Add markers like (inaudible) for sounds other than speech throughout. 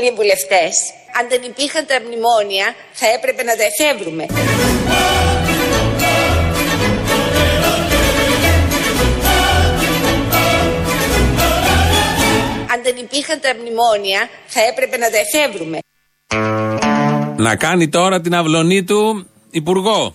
κύριοι βουλευτές, αν δεν υπήρχαν τα μνημόνια, θα έπρεπε να τα εφεύρουμε. Αν δεν υπήρχαν τα μνημόνια, θα έπρεπε να τα εφεύρουμε. Να κάνει τώρα την αυλωνή του υπουργό.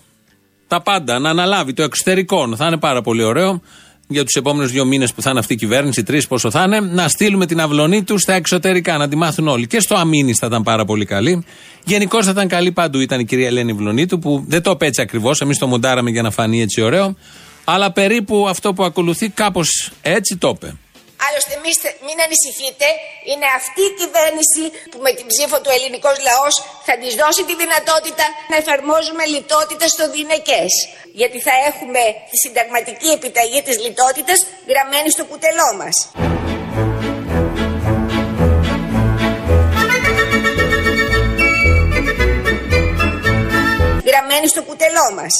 Τα πάντα. Να αναλάβει το εξωτερικό. Θα είναι πάρα πολύ ωραίο για τους επόμενους δύο μήνες που θα είναι αυτή η κυβέρνηση, τρεις πόσο θα είναι, να στείλουμε την αυλωνή τους στα εξωτερικά, να τη μάθουν όλοι. Και στο αμήνη θα ήταν πάρα πολύ καλή. Γενικώς θα ήταν καλή παντού. Ήταν η κυρία Ελένη Βλονίτου που δεν το είπε ακριβώς. Εμείς το μοντάραμε για να φανεί έτσι ωραίο. Αλλά περίπου αυτό που ακολουθεί κάπως έτσι το είπε. Άλλωστε, μην ανησυχείτε, είναι αυτή η κυβέρνηση που με την ψήφο του ελληνικός λαός θα της δώσει τη δυνατότητα να εφαρμόζουμε λιτότητα στο δινεκές. Γιατί θα έχουμε τη συνταγματική επιταγή της λιτότητας γραμμένη στο κουτελό μας. Γραμμένη στο κουτελό μας.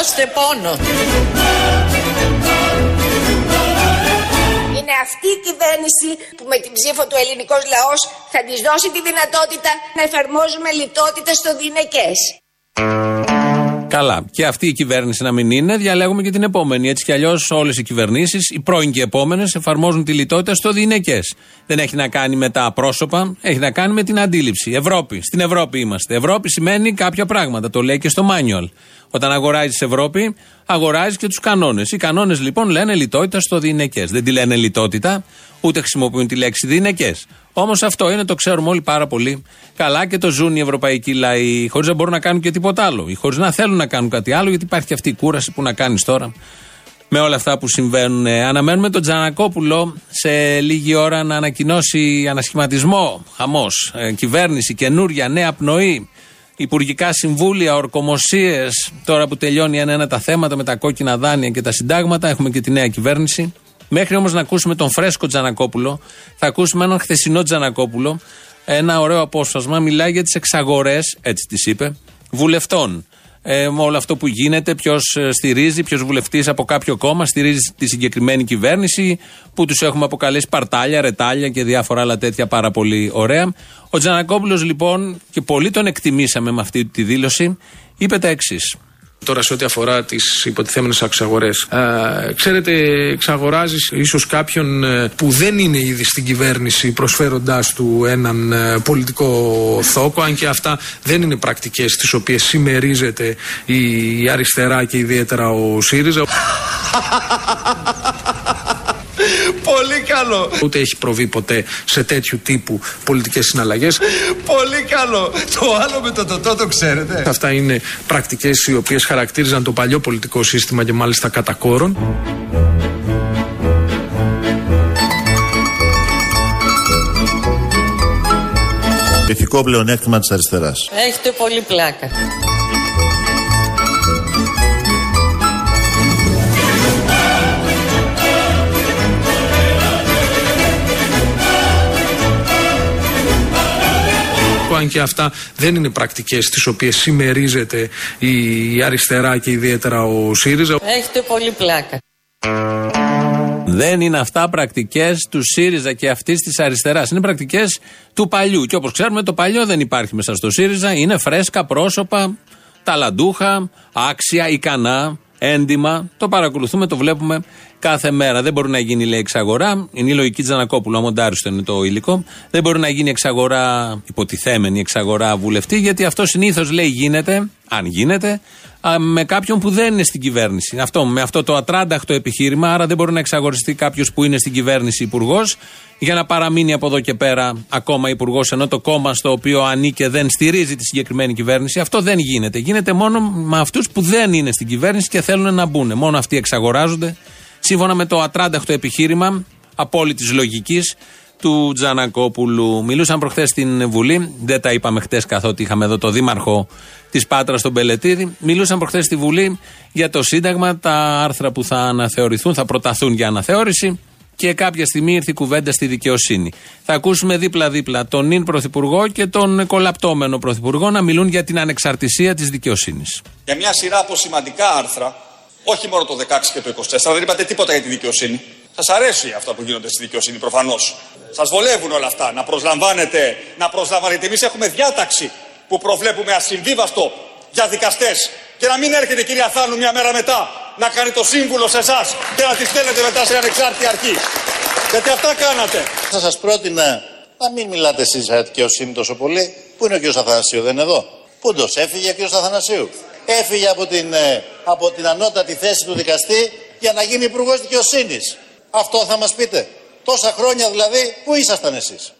Δώστε πόνο. Είναι αυτή η κυβέρνηση που με την ψήφο του ελληνικός λαός θα της δώσει τη δυνατότητα να εφαρμόζουμε λιτότητα στο δινεκές. Καλά. Και αυτή η κυβέρνηση να μην είναι, διαλέγουμε και την επόμενη. Έτσι κι αλλιώς όλες οι κυβερνήσεις, οι πρώην και επόμενες, εφαρμόζουν τη λιτότητα στο διηνεκέ. Δεν έχει να κάνει με τα πρόσωπα, έχει να κάνει με την αντίληψη. Ευρώπη. Στην Ευρώπη είμαστε. Ευρώπη σημαίνει κάποια πράγματα. Το λέει και στο manual. Όταν αγοράζεις Ευρώπη, αγοράζεις και τους κανόνες. Οι κανόνες λοιπόν λένε λιτότητα στο διηνεκές. Δεν τη λένε λιτότητα, ούτε χρησιμοποιούν τη λέξη διηνεκές. Όμως αυτό είναι, το ξέρουμε όλοι πάρα πολύ καλά και το ζουν οι ευρωπαϊκοί λαοί, χωρίς να μπορούν να κάνουν και τίποτα άλλο. Ή χωρίς να θέλουν να κάνουν κάτι άλλο, γιατί υπάρχει και αυτή η κούραση που να κάνεις τώρα με όλα αυτά που συμβαίνουν. Αναμένουμε τον Τζανακόπουλο σε λίγη ώρα να ανακοινώσει ανασχηματισμό, χαμός, ε, κυβέρνηση, καινούρια, νέα πνοή, υπουργικά συμβούλια, ορκομοσίες. Τώρα που τελειώνει ένα-ένα τα θέματα με τα κόκκινα δάνεια και τα συντάγματα, έχουμε και τη νέα κυβέρνηση. Μέχρι όμως να ακούσουμε τον φρέσκο Τζανακόπουλο, θα ακούσουμε έναν χθεσινό Τζανακόπουλο. Ένα ωραίο απόσπασμα μιλάει για τις εξαγορές, έτσι τις είπε, βουλευτών. Ε, με όλο αυτό που γίνεται, ποιος ε, στηρίζει, ποιος βουλευτής από κάποιο κόμμα στηρίζει τη συγκεκριμένη κυβέρνηση, που τους έχουμε αποκαλέσει παρτάλια, ρετάλια και διάφορα άλλα τέτοια πάρα πολύ ωραία. Ο Τζανακόπουλος λοιπόν, και πολύ τον εκτιμήσαμε με αυτή τη δήλωση, είπε τα εξής. Τώρα σε ό,τι αφορά τις υποτιθέμενες εξαγορές. Ξέρετε, εξαγοράζεις ίσως κάποιον ε, που δεν είναι ήδη στην κυβέρνηση προσφέροντάς του έναν ε, πολιτικό θόκο, αν και αυτά δεν είναι πρακτικές τις οποίες συμμερίζεται η αριστερά και ιδιαίτερα ο ΣΥΡΙΖΑ. (laughs) Πολύ καλό. Ούτε έχει προβεί ποτέ σε τέτοιου τύπου πολιτικές συναλλαγές. Πολύ καλό. Το άλλο με το τοτό το ξέρετε. Αυτά είναι πρακτικές οι οποίες χαρακτήριζαν το παλιό πολιτικό σύστημα και μάλιστα κατά κόρον. Ηθικό πλεονέκτημα της αριστεράς. Έχετε πολύ πλάκα. Αν και αυτά δεν είναι πρακτικές τις οποίες συμμερίζεται η αριστερά και ιδιαίτερα ο ΣΥΡΙΖΑ. Έχετε πολύ πλάκα. Δεν είναι αυτά πρακτικές του ΣΥΡΙΖΑ και αυτής της αριστεράς. Είναι πρακτικές του παλιού. Και όπως ξέρουμε, το παλιό δεν υπάρχει μέσα στο ΣΥΡΙΖΑ. Είναι φρέσκα πρόσωπα, ταλαντούχα, άξια, ικανά, έντιμα. Το παρακολουθούμε, το βλέπουμε κάθε μέρα. Δεν μπορεί να γίνει, λέει, εξαγορά. Είναι η λογική Τζανακόπουλου, αμοντάριστο είναι το υλικό. Δεν μπορεί να γίνει εξαγορά, υποτιθέμενη εξαγορά βουλευτή, γιατί αυτό συνήθως λέει γίνεται, αν γίνεται, με κάποιον που δεν είναι στην κυβέρνηση. Αυτό, με αυτό το ατράνταχτο επιχείρημα, άρα δεν μπορεί να εξαγοριστεί κάποιος που είναι στην κυβέρνηση υπουργός για να παραμείνει από εδώ και πέρα ακόμα υπουργός, ενώ το κόμμα στο οποίο ανήκε δεν στηρίζει τη συγκεκριμένη κυβέρνηση. Αυτό δεν γίνεται. Γίνεται μόνο με αυτούς που δεν είναι στην κυβέρνηση και θέλουν να μπουν. Μόνο αυτοί εξαγοράζονται σύμφωνα με το ατράνταχτο επιχείρημα απόλυτης λογικής του Τζανακόπουλου. Μιλούσαν προχθές στην Βουλή, δεν τα είπαμε χτες καθότι είχαμε εδώ το δήμαρχο της Πάτρας τον Πελετίδη. Μιλούσαν προχθές στη Βουλή για το Σύνταγμα, τα άρθρα που θα αναθεωρηθούν, θα προταθούν για αναθεώρηση και κάποια στιγμή ήρθε η κουβέντα στη δικαιοσύνη. Θα ακούσουμε δίπλα-δίπλα τον νυν Πρωθυπουργό και τον κολαπτώμενο Πρωθυπουργό να μιλούν για την ανεξαρτησία της δικαιοσύνης. Για μια σειρά από σημαντικά άρθρα Όχι μόνο το 16 και το 24, δεν είπατε τίποτα για τη δικαιοσύνη. Σας αρέσει αυτά που γίνονται στη δικαιοσύνη προφανώς. Σας βολεύουν όλα αυτά. Να προσλαμβάνετε, να προσλαμβάνετε. Εμείς έχουμε διάταξη που προβλέπουμε ασυμβίβαστο για δικαστές. Και να μην έρχεται η κυρία Θάνου μια μέρα μετά να κάνει το σύμβουλο σε εσάς και να τη στέλνετε μετά σε ανεξάρτητη αρχή. Γιατί αυτά κάνατε. Θα σας πρότεινα να μην μιλάτε εσείς για δικαιοσύνη τόσο πολύ. Πού είναι ο κ. Αθανασίου, δεν είναι εδώ; Πού το έφυγε ο κ. Αθανασίου; Έφυγε από την, ε, από την ανώτατη θέση του δικαστή για να γίνει υπουργός δικαιοσύνης. Αυτό θα μας πείτε. Τόσα χρόνια δηλαδή, πού ήσασταν εσείς;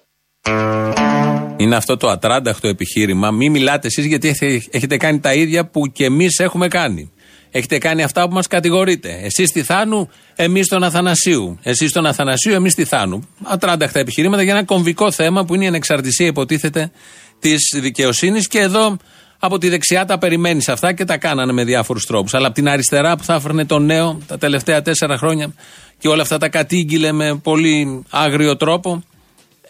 Είναι αυτό το ατράνταχτο επιχείρημα. Μην μιλάτε εσείς γιατί έχετε κάνει τα ίδια που και εμείς έχουμε κάνει. Έχετε κάνει αυτά που μας κατηγορείτε. Εσείς στη Θάνου, εμείς στον Αθανασίου. Εσείς στον Αθανασίου, εμείς στη Θάνου. Ατράνταχτα επιχειρήματα για ένα κομβικό θέμα που είναι η ανεξαρτησία, υποτίθεται, της δικαιοσύνης. Και εδώ από τη δεξιά τα περιμένεις αυτά και τα κάνανε με διάφορους τρόπους. Αλλά από την αριστερά που θα έφερνε το νέο τα τελευταία τέσσερα χρόνια και όλα αυτά τα κατήγγειλε με πολύ άγριο τρόπο.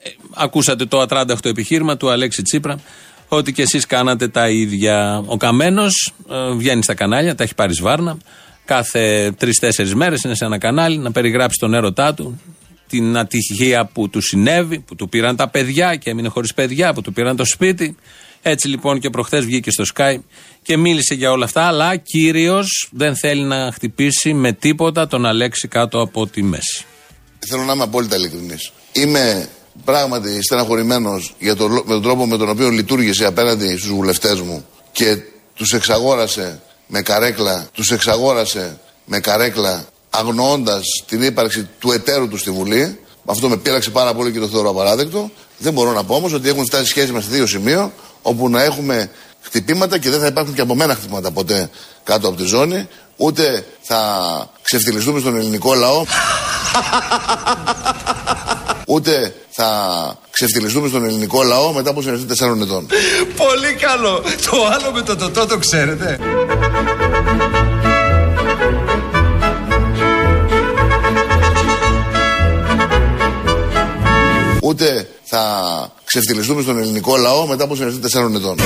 Ε, ακούσατε το ατράνταχτο επιχείρημα του Αλέξη Τσίπρα ότι και εσείς κάνατε τα ίδια. Ο Καμένος ε, βγαίνει στα κανάλια, τα έχει πάρει σβάρνα. Κάθε τρει-τέσσερι μέρες είναι σε ένα κανάλι να περιγράψει τον έρωτά του, την ατυχία που του συνέβη, που του πήραν τα παιδιά και έμεινε χωρίς παιδιά, που του πήραν το σπίτι. Έτσι λοιπόν και προχθές βγήκε στο Sky και μίλησε για όλα αυτά, αλλά κύριο δεν θέλει να χτυπήσει με τίποτα τον Αλέξη κάτω από τη μέση. Θέλω να είμαι απόλυτα ειλικρινής. Είμαι πράγματι στεναχωρημένος για το, με τον τρόπο με τον οποίο λειτουργήσε απέναντι στους βουλευτές μου και τους εξαγόρασε με καρέκλα, τους εξαγόρασε με καρέκλα αγνοώντας την ύπαρξη του εταίρου του στη Βουλή. Αυτό με πείραξε πάρα πολύ και το θεωρώ απαράδεκτο. Δεν μπορώ να πω όμως ότι έχουν φτάσει σχέσει μας σε δύο σημείο όπου να έχουμε χτυπήματα και δεν θα υπάρχουν και από μένα χτυπήματα ποτέ κάτω από τη ζώνη. Ούτε θα ξεφτυλιστούμε στον ελληνικό λαό. (laughs) Ούτε θα ξεφτυλιστούμε στον ελληνικό λαό μετά από συνεργαστεί τεσσάρων ετών. Πολύ καλό. Το άλλο με το τοτό το ξέρετε. Ούτε θα ξεφτυλιστούμε στον ελληνικό λαό μετά από συνεργαστεί τεσσάρων ετών.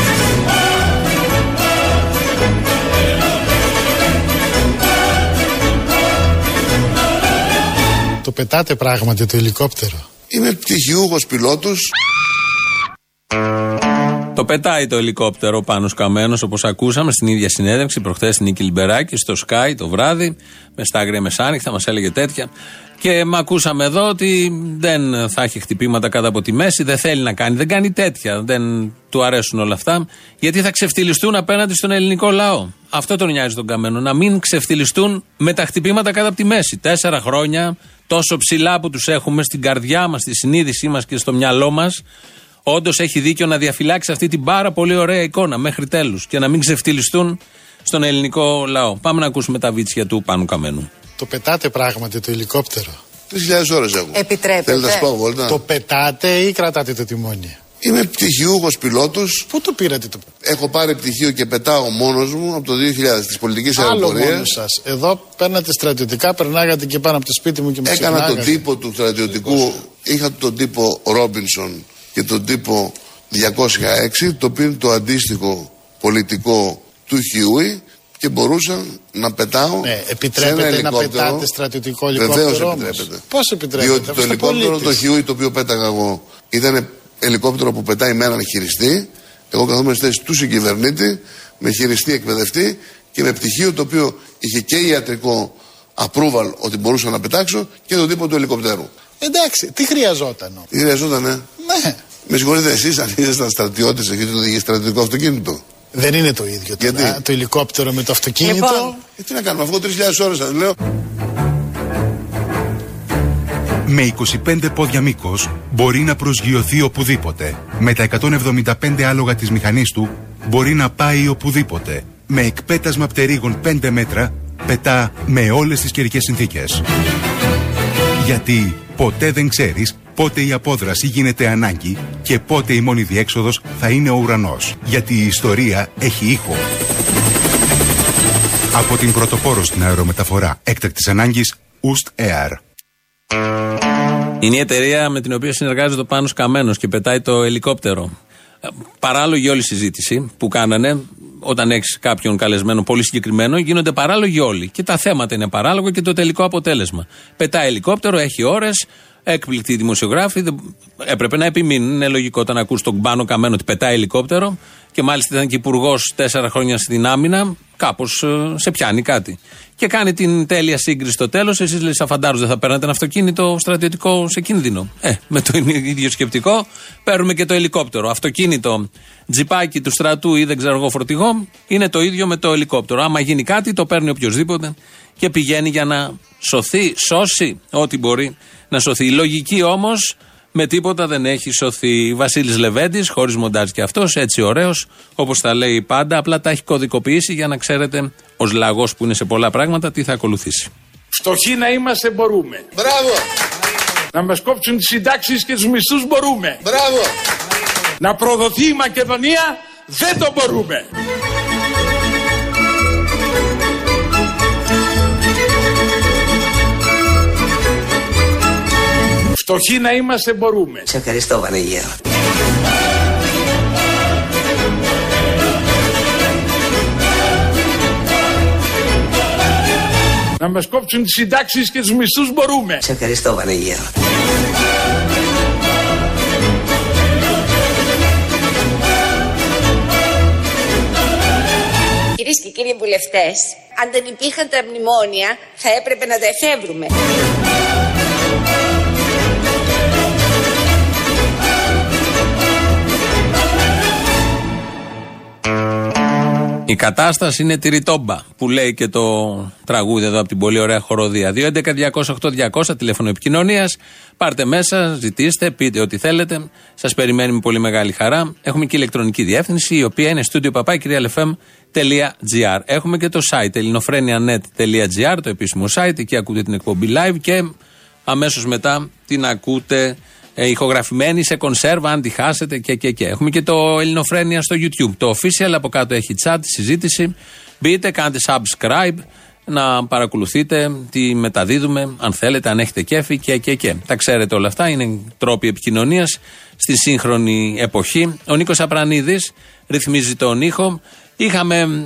Το πετάτε πράγματι το ελικόπτερο. Είμαι πτυχιούχος πιλότος. Το πετάει το ελικόπτερο πάνω σκαμμένος όπως ακούσαμε στην ίδια συνέντευξη προχθές στην Νίκη Λιμπεράκη στο Sky το βράδυ με στάγρια μεσάνυχτα, μας έλεγε τέτοια. Και με ακούσαμε εδώ ότι δεν θα έχει χτυπήματα κάτω από τη μέση, δεν θέλει να κάνει, δεν κάνει τέτοια, δεν του αρέσουν όλα αυτά, γιατί θα ξεφτυλιστούν απέναντι στον ελληνικό λαό. Αυτό τον νοιάζει τον Καμένο, να μην ξεφτυλιστούν με τα χτυπήματα κάτω από τη μέση. Τέσσερα χρόνια, τόσο ψηλά που τους έχουμε στην καρδιά μας, στη συνείδησή μας και στο μυαλό μας, όντως έχει δίκιο να διαφυλάξει αυτή την πάρα πολύ ωραία εικόνα μέχρι τέλους και να μην ξεφτυλιστούν στον ελληνικό λαό. Πάμε να ακούσουμε τα βίτσια του Πάνου Καμένου. Το πετάτε πράγματι το ελικόπτερο; 3.000 ώρες έχω. Επιτρέπετε. Θέλετε να σας πάω βόλτα. Το πετάτε ή κρατάτε το τιμόνι; Είμαι πτυχιούχος πιλότος. Πού το πήρατε το Έχω πάρει πτυχίο και πετάω μόνος μου από το 2000 της πολιτικής Άλλο αεροπορίας. μόνος σας. Εδώ παίρνατε στρατιωτικά, περνάγατε και πάνω από το σπίτι μου και με Έκανα τον ξυπνάγατε. τύπο του στρατιωτικού. Είχα τον τύπο Robinson και τον τύπο 206, το οποίο είναι το αντίστοιχο πολιτικό του Χιούι και μπορούσα να πετάω. Ναι, σε ένα επιτρέπεται να ελικόπτερο. πετάτε στρατιωτικό ελικόπτερο. Βεβαίως όμως. επιτρέπεται. Πώς επιτρέπεται, Διότι το αφού είστε ελικόπτερο το πολίτης. Χιούι το οποίο πέταγα εγώ ήταν ελικόπτερο που πετάει με έναν χειριστή. Εγώ καθόμουν στη θέση του συγκυβερνήτη, με χειριστή εκπαιδευτή και με πτυχίο το οποίο είχε και ιατρικό approval ότι μπορούσα να πετάξω και τον τύπο του ελικοπτέρου. Εντάξει, τι χρειαζόταν. όμως. Τι χρειαζότανε. Ναι, Με συγχωρείτε εσείς αν ήσασταν στρατιώτε έχετε οδηγήσει στρατιωτικό αυτοκίνητο. δεν είναι το ίδιο. Γιατί; τώρα, Το ελικόπτερο με το αυτοκίνητο. Λοιπόν. Ε, τι να κάνουμε, αφού 3.000 ώρες σας λέω. Με 25 πόδια μήκος μπορεί να προσγειωθεί οπουδήποτε. Με τα 175 άλογα της μηχανής του μπορεί να πάει οπουδήποτε. Με εκπέτασμα πτερίγων 5 μέτρα πετά με όλες τις καιρικές συνθήκες. Γιατί ποτέ δεν ξέρεις πότε η απόδραση γίνεται ανάγκη και πότε η μόνη διέξοδος θα είναι ο ουρανός. Γιατί η ιστορία έχει ήχο. Από την πρωτοπόρο στην αερομεταφορά έκτακτης ανάγκης Ust Air. Είναι η εταιρεία με την οποία συνεργάζεται ο Πάνος Καμένος και πετάει το ελικόπτερο. Ε, Παράλογη όλη η συζήτηση που κάνανε. όταν έχεις κάποιον καλεσμένο πολύ συγκεκριμένο, γίνονται παράλογοι όλοι. Και τα θέματα είναι παράλογο και το τελικό αποτέλεσμα. Πετάει ελικόπτερο, έχει ώρες, έκπληκτοι δημοσιογράφοι. δεν- Έπρεπε να επιμείνουν. Είναι λογικό όταν ακούς τον Πάνο Καμένο ότι πετάει ελικόπτερο και μάλιστα ήταν και υπουργός τέσσερα χρόνια στην άμυνα, κάπως σε πιάνει κάτι. Και κάνει την τέλεια σύγκριση στο τέλος. Εσείς λέει, σαν φαντάρου δεν θα παίρνατε ένα αυτοκίνητο στρατιωτικό σε κίνδυνο. Ε, με το ίδιο σκεπτικό παίρνουμε και το ελικόπτερο. Αυτοκίνητο, τζιπάκι του στρατού ή δεν ξέρω εγώ φορτηγό, είναι το ίδιο με το ελικόπτερο. Άμα γίνει κάτι, το παίρνει οποιοδήποτε και πηγαίνει για να σωθεί, σώσει ό,τι μπορεί να σωθεί. Η λογική όμως με τίποτα δεν έχει σωθεί. Βασίλης Λεβέντης, χωρίς μοντάζ και αυτός, έτσι ωραίος, όπως τα λέει πάντα, απλά τα έχει κωδικοποιήσει για να ξέρετε ως λαγός που είναι σε πολλά πράγματα τι θα ακολουθήσει. Φτωχοί να είμαστε μπορούμε. Μπράβο! Να μας κόψουν τις συντάξεις και τους μισθούς μπορούμε. Μπράβο! Να προδοθεί η Μακεδονία δεν το μπορούμε. Φτωχοί να είμαστε μπορούμε. Σε ευχαριστώ Βανεγέρο. Να μας κόψουν τις συντάξεις και τους μισθούς μπορούμε. Σε ευχαριστώ Βανεγέρο. Κυρίες και κύριοι βουλευτές, αν δεν υπήρχαν τα μνημόνια, θα έπρεπε να τα εφεύρουμε. Η κατάσταση είναι τυριτόμπα, που λέει και το τραγούδι εδώ από την πολύ ωραία χοροδία. 2.11.208.200 τηλέφωνο επικοινωνίας. Πάρτε μέσα, ζητήστε, πείτε ό,τι θέλετε. Σας περιμένει με πολύ μεγάλη χαρά. Έχουμε και ηλεκτρονική διεύθυνση, η οποία είναι studio papakirialfm.gr. Έχουμε και το site ελληνοφρένια.net.gr, το επίσημο site. Εκεί ακούτε την εκπομπή live και αμέσως μετά την ακούτε ε, ηχογραφημένη σε κονσέρβα, αν τη χάσετε και, και, και. Έχουμε και το Ελληνοφρένια στο YouTube. Το official από κάτω έχει chat, συζήτηση. Μπείτε, κάντε subscribe, να παρακολουθείτε τι μεταδίδουμε, αν θέλετε, αν έχετε κέφι και, και, και. Τα ξέρετε όλα αυτά, είναι τρόποι επικοινωνίας στη σύγχρονη εποχή. Ο Νίκος Απρανίδης ρυθμίζει τον ήχο. Είχαμε μ,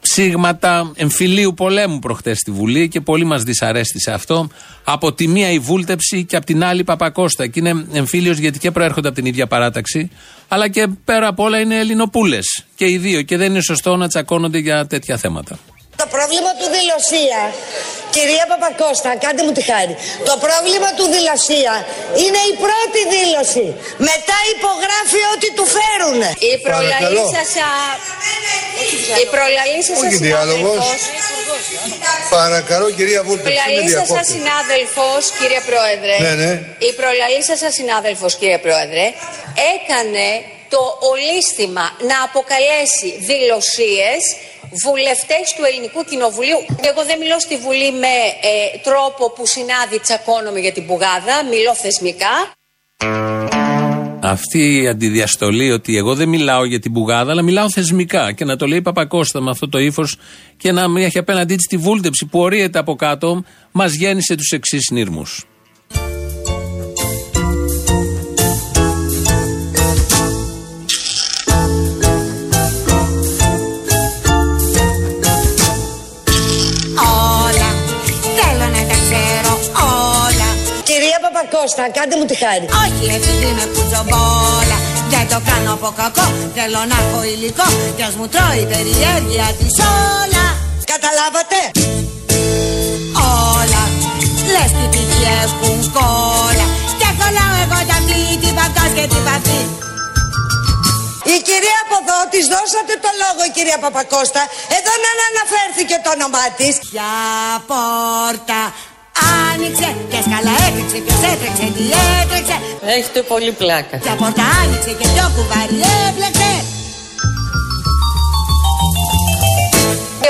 ψήγματα εμφυλίου πολέμου προχτές στη Βουλή και πολύ μας δυσαρέστησε αυτό. Από τη μία η βούλτεψη και από την άλλη η Παπακώστα. Και είναι εμφύλιος γιατί και προέρχονται από την ίδια παράταξη, αλλά και πέρα απ' όλα είναι Ελληνοπούλες. Και οι δύο. Και δεν είναι σωστό να τσακώνονται για τέτοια θέματα. Το πρόβλημα του Δηλωσία, κυρία Παπακώστα, κάντε μου τη χάρη. Το πρόβλημα του Δηλωσία είναι η πρώτη δήλωση. Μετά υπογράφει ό,τι του φέρουν. Η προλαλή σας, α, η προλαλή σας Όχι διάλογος. συνάδελφος, Παρακαλώ κυρία η Βούλτεψη, με προλαλή σας διακόπτη. συνάδελφος, κύριε Πρόεδρε, Ναι, ναι. η προλαλή σας συνάδελφος, κύριε Πρόεδρε, έκανε το ολίσθημα να αποκαλέσει δηλωσίες βουλευτές του Ελληνικού Κοινοβουλίου. Εγώ δεν μιλώ στη Βουλή με ε, τρόπο που συνάδει τσακώνομαι για την πουγάδα, μιλώ θεσμικά. Αυτή η αντιδιαστολή ότι εγώ δεν μιλάω για την πουγάδα, αλλά μιλάω θεσμικά. Και να το λέει η Παπακώστα με αυτό το ύφος και να μην έχει απέναντί της τη βούλτεψη που ορίεται από κάτω, μας γέννησε τους εξής νύρμους. Κυρία Παπακώστα, κάντε μου τη χάρη. Όχι επειδή είμαι κουτσομπόλα Δεν το κάνω από κακό Θέλω να έχω υλικό Κι ας μου τρώει η περιέργεια της όλα Καταλάβατε; Όλα Λες τι πηγή έχουν κόλλα Και κολλάω εγώ κι αυτή την παπτάς και την παυτή Η κυρία από εδώ, της δώσατε το λόγο η κυρία Παπακώστα. Εδώ να αναφέρθηκε το όνομά της. Ποια πόρτα άνοιξε Και σκαλά έτρεξε Ποιος έτρεξε τι έτρεξε Έχετε πολύ πλάκα. Ποια πόρτα άνοιξε και ποιο κουβάρι έπλεξε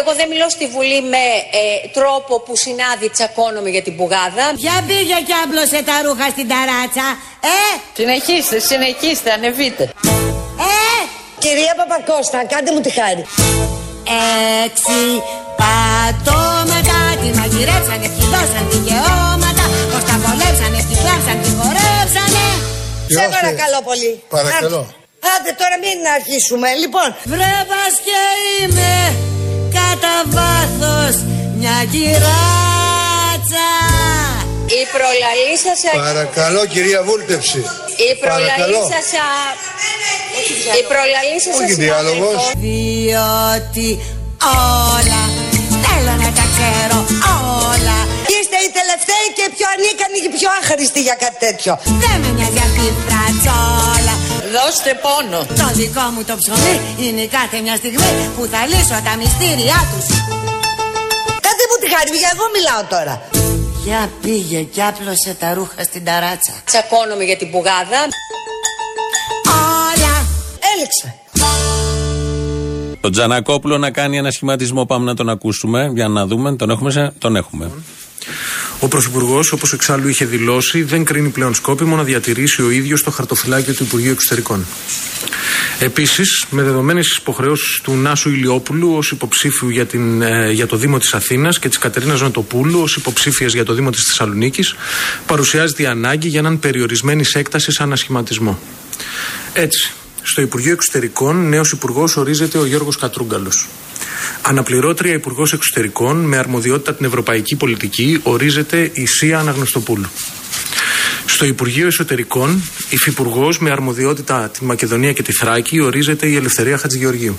Εγώ δεν μιλώ στη Βουλή με ε, τρόπο που συνάδει τσακώνομαι για την πουγάδα. Ποια πήγε και άμπλωσε τα ρούχα στην ταράτσα Ε, Συνεχίστε, συνεχίστε, ανεβείτε. ε Κυρία Παπακώστα, κάντε μου τη χάρη. Έξι πατώματα Τη μαγειρέψανε, τη δώσαν δικαιώματα Πως τα βολέψανε, τη κλάψαν, τη χορέψανε Σε παρακαλώ πολύ. Παρακαλώ. Άντε τώρα μην αρχίσουμε. Λοιπόν, Βρέβας και είμαι κατά βάθος μια κυράτσα Η προλαλήσασα... Παρακαλώ κυρία Βούλτεψη. Η Παρακαλώ. προλαλήσασα... Η προλαλήσασα... Όχι διάλογος. Διότι όλα θέλω να τα ξέρω όλα είστε οι τελευταίοι και οι πιο ανίκανοι και οι πιο άχρηστοι για κάτι τέτοιο. Δεν με νοιάζει αυτή η φρατσόλα Δώστε πόνο. Το δικό μου το ψωμί είναι κάθε μια στιγμή που θα λύσω τα μυστήριά τους Κάντε μου τη χάρη, για εγώ μιλάω τώρα. Για πήγε κι άπλωσε τα ρούχα στην ταράτσα Τσακώνομαι για την πουγάδα. Όλα Έλεξε. Τον Τζανακόπουλο να κάνει ένα σχηματισμό. Πάμε να τον ακούσουμε για να δούμε. Τον έχουμε. Σε... Τον έχουμε. Ο Πρωθυπουργός, όπως εξάλλου είχε δηλώσει, δεν κρίνει πλέον σκόπιμο να διατηρήσει ο ίδιος το χαρτοφυλάκιο του Υπουργείου Εξωτερικών. Επίσης, με δεδομένες τι υποχρεώσεις του Νάσου Ηλιόπουλου ως υποψήφιου για, την, ε, για το Δήμο της Αθήνας και της Κατερίνας Νοτοπούλου ως υποψήφιας για το Δήμο της Θεσσαλονίκης, παρουσιάζεται η ανάγκη για έναν περιορισμένη έκταση ανασχηματισμό. Έτσι, στο Υπουργείο Εξωτερικών, νέος Υπουργός ορίζεται ο Γιώργος Κατρούγκαλος. Αναπληρώτρια Υπουργός Εξωτερικών με αρμοδιότητα την Ευρωπαϊκή Πολιτική ορίζεται η Σία Αναγνωστοπούλου. Στο Υπουργείο Εσωτερικών, υφυπουργός με αρμοδιότητα τη Μακεδονία και τη Θράκη ορίζεται η Ελευθερία Χατζηγεωργίου.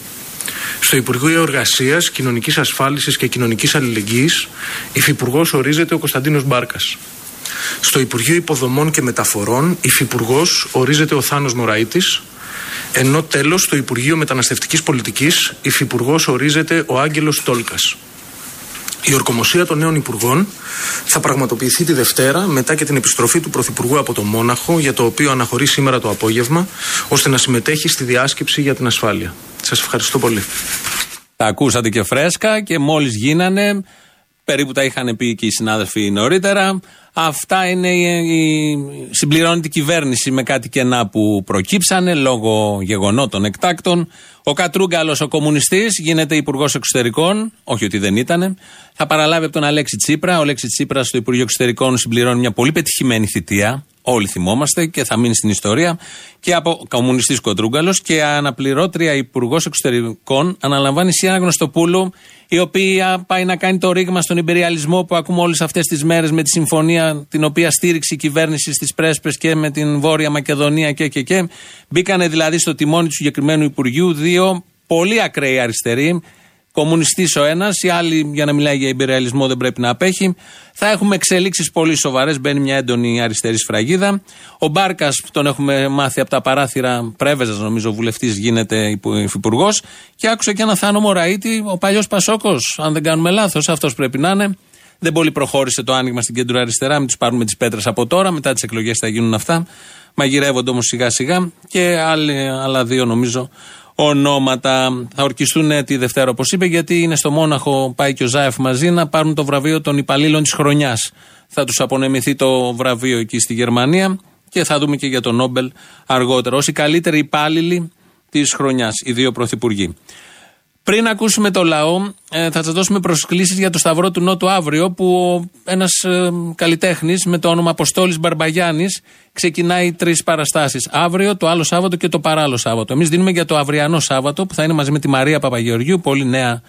Στο Υπουργείο Εργασίας, Κοινωνικής Ασφάλισης και Κοινωνικής Αλληλεγγύης, υφυπουργός ορίζεται ο Κωνσταντίνος Μπάρκας. Στο Υπουργείο Υποδομών και Μεταφορών, υφυπουργός ορίζεται ο Θάνος Μωραήτης. Ενώ τέλος, στο Υπουργείο Μεταναστευτικής Πολιτικής, υφυπουργός ορίζεται ο Άγγελος Τόλκας. Η ορκομοσία των νέων υπουργών θα πραγματοποιηθεί τη Δευτέρα μετά και την επιστροφή του Πρωθυπουργού από το Μόναχο, για το οποίο αναχωρεί σήμερα το απόγευμα, ώστε να συμμετέχει στη διάσκεψη για την ασφάλεια. Σας ευχαριστώ πολύ. Τα ακούσατε και φρέσκα και μόλις γίνανε. Περίπου τα είχαν πει και οι συνάδελφοι νωρίτερα. Αυτά είναι η, η συμπληρώνει την κυβέρνηση με κάτι κενά που προκύψανε λόγω γεγονότων εκτάκτων. Ο Κατρούγκαλος, ο κομμουνιστής, γίνεται υπουργός εξωτερικών. Όχι ότι δεν ήταν. Θα παραλάβει από τον Αλέξη Τσίπρα. Ο Αλέξη Τσίπρας στο Υπουργείο Εξωτερικών συμπληρώνει μια πολύ πετυχημένη θητεία. Όλοι θυμόμαστε και θα μείνει στην ιστορία. Και από κομμουνιστής Κοντρούγκαλος και αναπληρώτρια υπουργός εξωτερικών αναλαμβάνει η Σιάννα Γνωστοπούλου, η οποία πάει να κάνει το ρήγμα στον υπεριαλισμό που ακούμε όλες αυτές τις μέρες με τη συμφωνία την οποία στήριξε η κυβέρνηση στις Πρέσπες και με την Βόρεια Μακεδονία και και και. Μπήκανε δηλαδή στο τιμόνι του συγκεκριμένου Υπουργείου δύο πολύ ακραίοι αριστεροί, κομμουνιστής ο ένας, οι άλλοι για να μιλάει για υπεριαλισμό δεν πρέπει να απέχει. Θα έχουμε εξελίξεις πολύ σοβαρές. Μπαίνει μια έντονη αριστερή σφραγίδα. Ο Μπάρκας, τον έχουμε μάθει από τα παράθυρα, Πρέβεζας νομίζω, βουλευτής γίνεται υφυπουργός. Και άκουσα και ένα Θάνο Μωραήτη, ο παλιός Πασόκος, αν δεν κάνουμε λάθος, αυτός πρέπει να είναι. Δεν πολύ προχώρησε το άνοιγμα στην κέντρο αριστερά. Μην τους πάρουμε τις πέτρες από τώρα. Μετά τις εκλογές θα γίνουν αυτά. Μαγειρεύονται όμως σιγά σιγά. Και άλλοι, άλλα δύο νομίζω ονόματα. Θα ορκιστούν τη Δευτέρα, όπως είπε, γιατί είναι στο Μόναχο, πάει και ο Ζάεφ μαζί να πάρουν το βραβείο των υπαλλήλων της χρονιάς. Θα τους απονεμηθεί το βραβείο εκεί στη Γερμανία και θα δούμε και για τον Νόμπελ αργότερα. Ω οι καλύτεροι υπάλληλοι της χρονιάς, οι δύο πρωθυπουργοί. Πριν ακούσουμε το λαό, ε, θα σας δώσουμε προσκλήσεις για το Σταυρό του Νότου αύριο, που ένας ε, καλλιτέχνης με το όνομα Αποστόλης Μπαρμπαγιάννης ξεκινάει τρεις παραστάσεις. Αύριο, το άλλο Σάββατο και το παράλληλο Σάββατο. Εμείς δίνουμε για το αυριανό Σάββατο, που θα είναι μαζί με τη Μαρία Παπαγεωργίου, πολύ, νέα,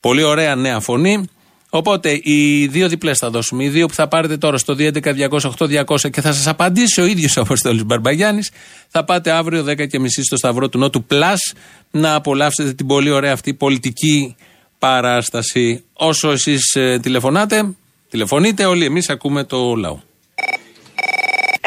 πολύ ωραία νέα φωνή. Οπότε οι δύο διπλές θα δώσουμε. Οι δύο που θα πάρετε τώρα στο 211-208-200 και θα σας απαντήσει ο ίδιος ο (laughs) Αποστόλης Μπαρμπαγιάννης. Θα πάτε αύριο 10 και μισή στο Σταυρό του Νότου Plus να απολαύσετε την πολύ ωραία αυτή πολιτική παράσταση. Όσο εσείς τηλεφωνάτε, τηλεφωνείτε, όλοι εμείς ακούμε το λαό.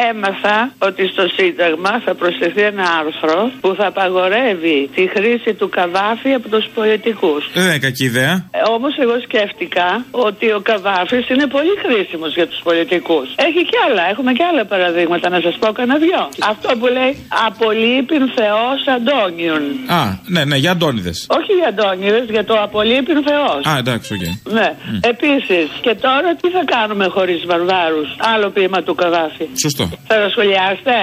Έμαθα ότι στο Σύνταγμα θα προσθεθεί ένα άρθρο που θα απαγορεύει τη χρήση του καβάφη από τους πολιτικούς. Δεν είναι κακή ιδέα. Ε, Όμως εγώ σκέφτηκα ότι ο καβάφης είναι πολύ χρήσιμος για τους πολιτικούς. Έχει και άλλα, έχουμε και άλλα παραδείγματα, να σας πω κανένα δυο. Αυτό που λέει Απολείπειν ο Θεός Αντώνιον. Α, ναι, ναι, για Αντώνηδες. Όχι για Αντώνιου, για το Απολείπειν ο Θεός. Α, εντάξει, οκ. Ναι. Επίσης, και τώρα τι θα κάνουμε χωρίς βαρβάρους. Άλλο ποίημα του Καβάφη. Σωστό. Θα το σχολιάσετε.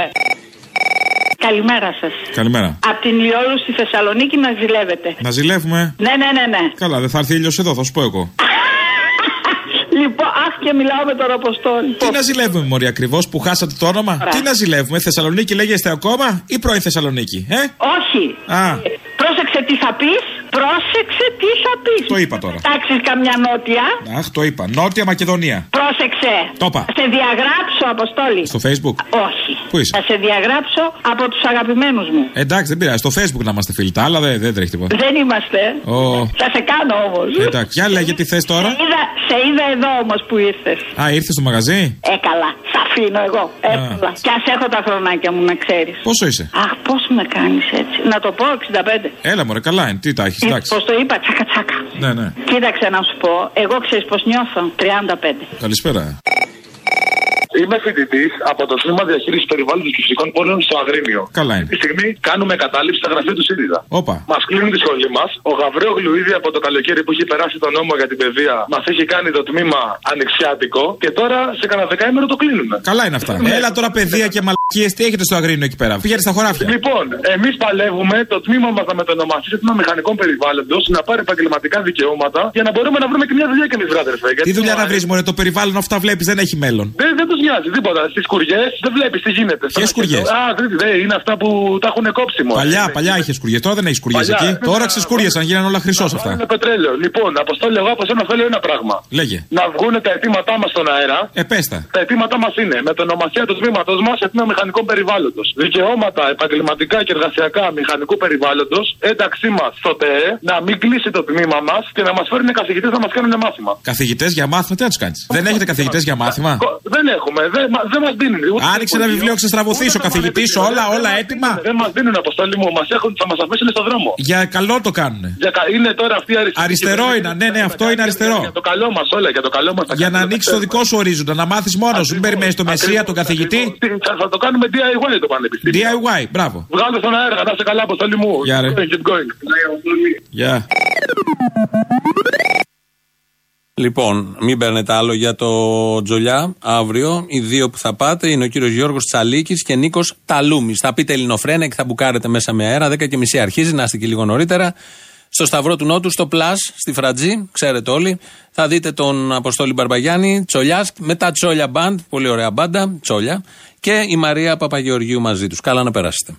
Καλημέρα σας. Καλημέρα. Από την ηλιόλουστη Θεσσαλονίκη να ζηλεύετε. Να ζηλεύουμε. Ναι, ναι, ναι, ναι. Καλά, δεν θα έρθει ήλιος εδώ, θα σου πω εγώ. (laughs) Λοιπόν, αχ, και μιλάω με τον Αποστόλη. Τι να ζηλεύουμε, Μωρή, ακριβώς που χάσατε το όνομα; Ωραία. Τι να ζηλεύουμε, Θεσσαλονίκη λέγεστε ακόμα ή πρώην Θεσσαλονίκη, ε; Όχι. Α, Πρόσεξε τι θα πεις. Πρόσεξε τι θα πεις. το είπα τώρα. Τάξει καμιά νότια; Αχ, το είπα. Νότια Μακεδονία. Πρόσεξε. Το είπα. Θα σε διαγράψω, Αποστόλη. Στο facebook. Όχι. Πού είσαι; Θα σε διαγράψω από τους αγαπημένους μου. Εντάξει, δεν πειράζει. Στο facebook να είμαστε φίλοι. Τα άλλα δεν, δεν τρέχει τίποτα. Δεν είμαστε. Ω. Θα σε κάνω όμως. Εντάξει, για λέγε τι θες τώρα. Σε είδα, σε είδα εδώ όμως που ήρθες. Α, ήρθες στο μαγαζί; Ε, καλά. Σ' αφήνω εγώ. Εύκολα. Κι ας έχω τα χρονάκια μου να ξέρεις. Πόσο είσαι; Αχ, πώς με κάνεις έτσι. Να το πω 65. Έλα, μωρέ, καλά είναι. Τι τα έχεις, εντάξει. Πώς το είπα, τσάκα τσάκα. Ναι, ναι. Κοίταξε να σου πω, εγώ ξέρεις πώς νιώθω. 35. Καλησπέρα. Είμαι φοιτητής από το τμήμα διαχείρισης περιβάλλοντος και φυσικών πόλεων στο Αγρίνιο. Καλά είναι. Αυτή τη στιγμή κάνουμε κατάληψη στα γραφεία του ΣΥΡΙΖΑ. Όπα. Μας κλείνουν τη σχολή μας. Ο Γαβρέογλου ήδη από το καλοκαίρι που έχει περάσει τον νόμο για την παιδεία μας έχει κάνει το τμήμα ανοιξιάτικο και τώρα σε κανένα δεκαήμερο το κλείνουμε. Καλά είναι αυτά. Έλα τώρα παιδεία και μαλακίε, τι έχετε στο αγρίνιο εκεί πέρα. Πηγαίνετε στα χωράφια. Λοιπόν, εμείς παλεύουμε το τμήμα μας να μετονομαστεί σε τμήμα μηχανικών περιβάλλοντος, να πάρει επαγγελματικά δικαιώματα για να μπορούμε να βρούμε και μια δουλειά και εμείς, βράδερφε. Τι δουλειά να βρεις, Μωρέ, το περιβάλλον αυτά βλέπεις, δεν έχει μέλλον. Δεν, δεν τους νοιάζει τίποτα. Στις σκουριέ δεν βλέπεις τι γίνεται. Ποιες σκουριές; Α, δεν δεν, είναι αυτά που τα έχουν κόψει μόνο. Παλιά, παλιά είχες σκουριέ. Τώρα δεν έχεις σκουριέ Παλιά, εκεί. ε, Τώρα βέβαια. ξεσκούριασαν, γίνανε όλα χρυσός αυτά. Είναι πετρέλαιο. Λοιπόν, αποστόλη, εγώ από σένα θέλω ένα πράγμα. Λέγε. Να βγουν τα αιτήματά μας στον αέρα. Ε, πέστα. Τα αιτήματά μας είναι με την ονομασία του τμήματος μας σε τμήμα μηχανικών περιβάλλοντος. Δικαιώματα επαγγελματικά και εργασιακά μηχανικού περιβάλλοντος, ένταξή μας στο ΤΕΕ, να μην κλείσει το τμήμα μας και να μας φέρουν καθηγητές να μας κάνουν μάθημα. Καθηγητές για μάθημα, τι να τους κάνεις; Δεν έχετε καθηγητές για μάθημα; Κο- Δεν έχουμε, δεν, μα- δεν μας δίνουν. Ούτε Άνοιξε στο ένα υπουργείο, βιβλίο, ξεστραβωθείς ο καθηγητής, όλα, όλα έτοιμα; Δεν μας δίνουν αποστολή μου, μας έχουν, θα μας αφήσουν στον δρόμο. Για καλό το κάνουν. Για, κα- είναι τώρα αυτή η αριστερή. Αριστερό είναι, ναι, ναι, αυτό είναι αριστερό. Για το καλό μας, όλα για το καλό μας. Για να ανοίξει το δικό σου ορίζοντα, να μάθεις μόνος σου. Μην περιμένεις το μεσία, τον καθηγητή. Θα, θα το κάνουμε DIY το πανεπιστήμιο. DIY, μπράβο. Βγάλω στον αέρα, να είσαι καλά, αποστολή μου. Γεια, ρε. Keep going, keep going. Γεια. Λοιπόν, μην παίρνετε άλλο για το Τζολιά. Αύριο οι δύο που θα πάτε είναι ο κύριος Γιώργος Τσαλίκης και Νίκος Ταλούμης. Θα πείτε Ελληνοφρένα και θα μπουκάρετε μέσα με αέρα. 10 και μισή αρχίζει, να είστε και λίγο νωρίτερα. Στο Σταυρό του Νότου, στο Πλάς, στη Φρατζή, ξέρετε όλοι. Θα δείτε τον Αποστόλη Μπαρμπαγιάννη, Τσολιάς, μετά Τσόλια Μπαντ, πολύ ωραία μπάντα, Τσόλια. Και η Μαρία Παπαγεωργίου μαζί τους. Καλά να περάσετε.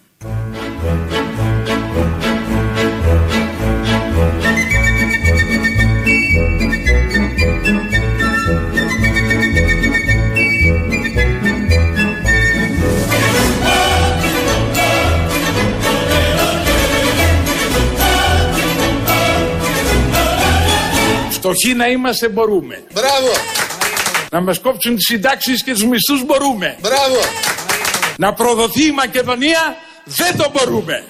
Φτωχοί να είμαστε μπορούμε. Μπράβο. Να μας κόψουν τις συντάξεις και τους μισθούς μπορούμε. Μπράβο. Να προδοθεί η Μακεδονία δεν το μπορούμε.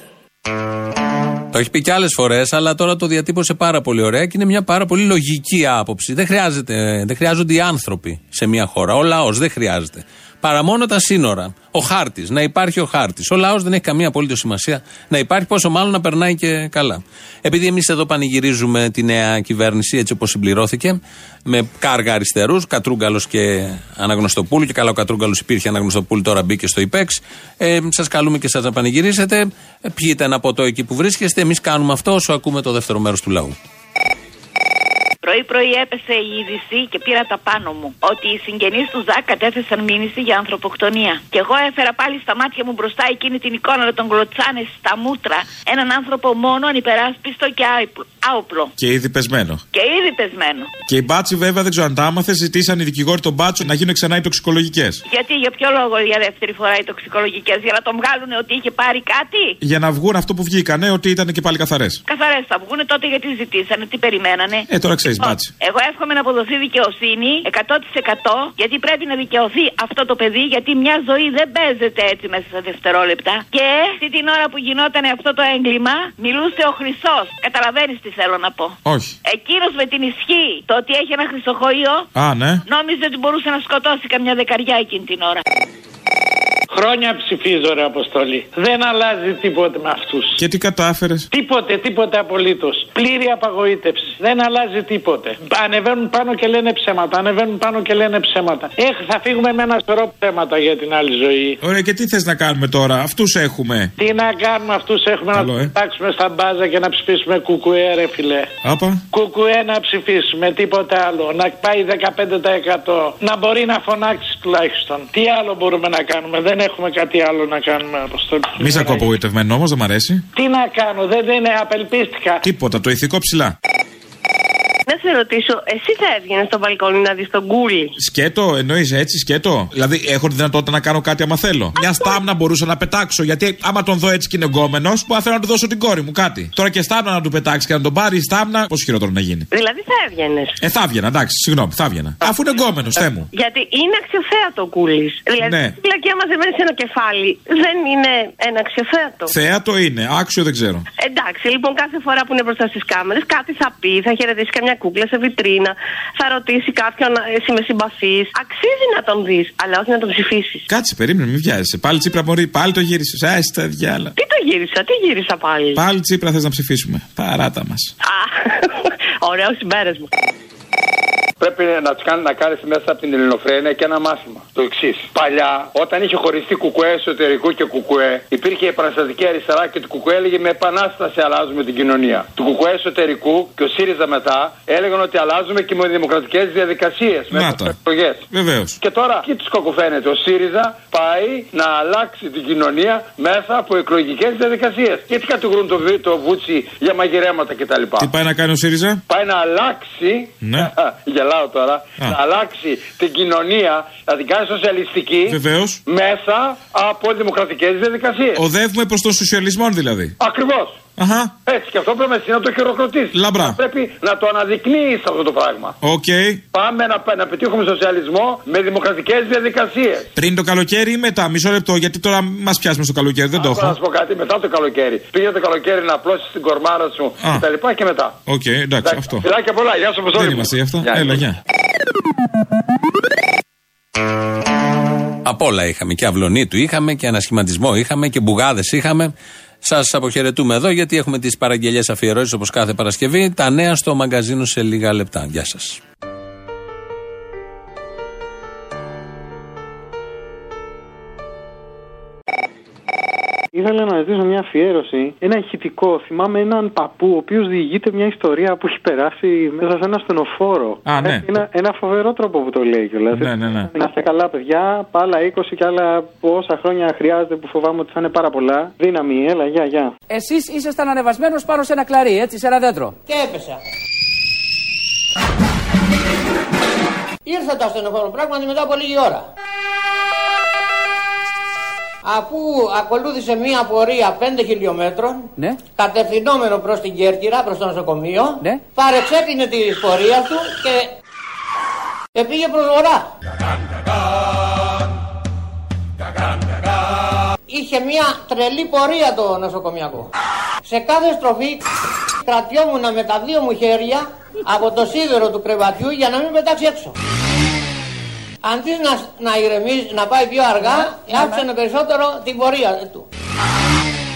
Το έχει πει και άλλες φορές, αλλά τώρα το διατύπωσε πάρα πολύ ωραία και είναι μια πάρα πολύ λογική άποψη. Δεν, χρειάζεται, δεν χρειάζονται οι άνθρωποι σε μια χώρα. Ο λαός δεν χρειάζεται. Παρά μόνο τα σύνορα. Ο χάρτης, να υπάρχει ο χάρτης. Ο λαός δεν έχει καμία απολύτω σημασία να υπάρχει, πόσο μάλλον να περνάει και καλά. Επειδή εμείς εδώ πανηγυρίζουμε τη νέα κυβέρνηση έτσι όπως συμπληρώθηκε, με κάργα αριστερούς, Κατρούγκαλος και Αναγνωστοπούλου, και καλά ο Κατρούγκαλος υπήρχε, Αναγνωστοπούλου τώρα μπήκε στο ΙΠΕΞ. Ε, σας καλούμε και σας να πανηγυρίσετε. Ε, πιείτε ένα ποτό εκεί που βρίσκεστε. Εμείς κάνουμε αυτό όσο ακούμε το δεύτερο μέρος του λαού. Πρωί-πρωί έπεσε η είδηση και πήρα τα πάνω μου ότι οι συγγενείς του Ζακ κατέθεσαν μήνυση για ανθρωποκτονία. Και εγώ έφερα πάλι στα μάτια μου μπροστά εκείνη την εικόνα με τον κλωτσάνε στα μούτρα. Έναν άνθρωπο μόνο ανυπεράσπιστο και άυπλο- άοπλο. Και ήδη πεσμένο. Και ήδη πεσμένο. Και οι μπάτσι, βέβαια, δεν ξέρω αν τα άμαθε, ζητήσαν οι δικηγόροι των μπάτσων να γίνουν ξανά οι τοξικολογικές. Γιατί, για ποιο λόγο για δεύτερη φορά οι τοξικολογικές, για να τον βγάλουν ότι είχε πάρει κάτι; Για να βγουν αυτό που βγήκανε, ότι ήταν και πάλι καθαρές. Καθαρές θα βγουν τότε γιατί ζητήσανε, τι περιμένανε. Ε, τώρα ξέρεις, Λοιπόν, μπάτσι. Εγώ εύχομαι να αποδοθεί δικαιοσύνη 100% γιατί πρέπει να δικαιωθεί αυτό το παιδί γιατί μια ζωή δεν παίζεται έτσι μέσα σε δευτερόλεπτα. Και αυτή την ώρα που γινόταν αυτό το έγκλημα μιλούσε ο Χρυσός. Καταλαβαίνεις τι θέλω να πω. Όχι. Εκείνος με την ισχύ το ότι έχει ένα χρυσοχοείο Α, ναι. νόμιζε ότι μπορούσε να σκοτώσει καμιά δεκαριά εκείνη την ώρα. Χρόνια ψηφίζω, ρε Αποστολή. Δεν αλλάζει τίποτε με αυτούς. Και τι κατάφερες; Τίποτε, τίποτε απολύτως. Πλήρη απαγοήτευση. Δεν αλλάζει τίποτε. Ανεβαίνουν πάνω και λένε ψέματα. Ανεβαίνουν πάνω και λένε ψέματα. Έχ, θα φύγουμε με ένα σωρό ψέματα για την άλλη ζωή. Ωραία, και τι θες να κάνουμε τώρα, αυτούς έχουμε. Τι να κάνουμε, αυτούς έχουμε Καλό, να ε. του πετάξουμε στα μπάζα και να ψηφίσουμε κουκουέ, ρε φιλέ. Άπα. Κουκουέ να ψηφίσουμε, τίποτα άλλο. Να πάει 15%. Να μπορεί να φωνάξει τουλάχιστον. Τι άλλο μπορούμε να κάνουμε, δεν έχουμε κάτι άλλο να κάνουμε, Αποστολή. Μη σε ακούω απογοητευμένο όμως, δεν μ' αρέσει. Τι να κάνω, δεν, δεν είναι απελπίστηκα. Τίποτα, το ηθικό ψηλά. Να σε ρωτήσω, εσύ θα έβγαινες στο μπαλκόνι να δεις τον κούλι. Σκέτο, εννοείς έτσι, σκέτο; Δηλαδή, έχω τη δυνατότητα να κάνω κάτι άμα θέλω; Μια στάμνα μπορούσα να πετάξω. Γιατί άμα τον δω έτσι και είναι γκόμενος, που θέλω να του δώσω την κόρη μου κάτι. Τώρα και στάμνα να του πετάξει και να τον πάρει η στάμνα, πώ χειρότερο να γίνει; Δηλαδή θα έβγαινες. Ε, θα έβγαινα, εντάξει, συγγνώμη, θα έβγαινα. Αφού είναι γκόμενος, θε μου. Γιατί είναι αξιοθέατο ο κούλι. Δηλαδή, Ναι. στη φυλακή μαζεμένη σε ένα κεφάλι δεν είναι ένα αξιοθέατο. Θέατο είναι, άξιο δεν ξέρω. Εντάξει, λοιπόν, κάθε φορά που είναι μπροστά στις κάμερες, κάτι θα πει, θα χαιρετήσει καμιά κούκλα σε βιτρίνα, θα ρωτήσει κάποιον, εσύ με συμπαθείς. Αξίζει να τον δεις, αλλά όχι να τον ψηφίσεις. Κάτσε, περίμενε, μην βιάζεσαι. Πάλι τσίπρα μωρή, πάλι το γύρισες. Α, τα διάλα. Τι το γύρισα, τι γύρισα πάλι; Πάλι τσίπρα θες να ψηφίσουμε. Παράτα μας. Α, (laughs) ωραίος συμπέρε μου. Πρέπει να τους κάνει να κάνει μέσα από την ελληνοφρένεια και ένα μάθημα. Το εξής. Παλιά, όταν είχε χωριστεί κουκουέ εσωτερικού και κουκουέ, υπήρχε η επαναστατική αριστερά και το κουκουέ έλεγε με επανάσταση αλλάζουμε την κοινωνία. Του κουκουέ εσωτερικού και ο ΣΥΡΙΖΑ μετά έλεγαν ότι αλλάζουμε και με δημοκρατικές διαδικασίες. Μέσα τα. στις εκλογές. Βεβαίως. Και τώρα, τι του κακοφαίνεται. Ο ΣΥΡΙΖΑ πάει να αλλάξει την κοινωνία μέσα από εκλογικές διαδικασίες. Και τι κατηγορούν το, βι- το βούτσι για μαγειρέματα κτλ. Τι πάει να κάνει ο ΣΥΡΙΖΑ; Πάει να αλλάξει. Ναι. (laughs) Γελάω τώρα. Να αλλάξει την κοινωνία, να την κάνει σοσιαλιστική. Βεβαίως. Μέσα από δημοκρατικές διαδικασίες. Οδεύουμε προς το σοσιαλισμό δηλαδή. Ακριβώς. Αχα. Έτσι και αυτό πρέπει εσύ να το χειροκροτήσεις. Λαμπρά. Πρέπει να το αναδεικνύεις αυτό το πράγμα. Οκ. Πάμε να, να πετύχουμε σοσιαλισμό με δημοκρατικές διαδικασίες. Πριν το καλοκαίρι ή μετά, μισό λεπτό, γιατί τώρα μας πιάσουμε στο καλοκαίρι, δεν το Άκου να έχω. σου πω κάτι μετά το καλοκαίρι. Πήγε το καλοκαίρι να απλώσεις την κορμάρα σου Α. και τα λοιπά και μετά. Οκ, εντάξει, αυτό. Φιλάκια πολλά, γεια σου Αποστόλη Δεν μου. είμαστε γι' αυτό. Γεια. Έλα, γεια. Απ' όλα είχαμε. Και αυλονί του είχαμε και ανασχηματισμό είχαμε και μπουγάδες είχαμε. Σας αποχαιρετούμε εδώ γιατί έχουμε τις παραγγελίες αφιερώσεις όπως κάθε Παρασκευή. Τα νέα στο μαγκαζίνο σε λίγα λεπτά. Γεια σας. Ήθελα να ζητήσω μια αφιέρωση, ένα ηχητικό. Θυμάμαι έναν παππού, ο οποίος διηγείται μια ιστορία που έχει περάσει μέσα σε ένα στενοφόρο. Α, ναι. Έχει Ένα, ένα φοβερό τρόπο που το λέει κιόλας. Ναι, ναι, ναι. Να είστε καλά, παιδιά. Πάλα 20 και άλλα πόσα χρόνια χρειάζεται που φοβάμαι ότι θα είναι πάρα πολλά. Δύναμη, έλα, γεια, γεια. Εσείς ήσασταν ανεβασμένος πάνω σε ένα κλαρί, έτσι, σε ένα δέντρο. Και έπεσα. Ήρθα το ασθενοφόρο πράγματι μετά από λίγη ώρα. Αφού ακολούθησε μία πορεία 5 χιλιόμετρων, Ναι. κατευθυνόμενο προς την Κέρκυρα, προς το νοσοκομείο, Ναι. παρεξέπινε τη πορεία του και επήγε προς βορρά. Είχε μία τρελή πορεία το νοσοκομιακό. Σε κάθε στροφή κρατιόμουν με τα δύο μου χέρια από το σίδερο του κρεβατιού για να μην πετάξει έξω. Αντί να, να ηρεμήσει, να πάει πιο αργά, άφησανε περισσότερο την πορεία του.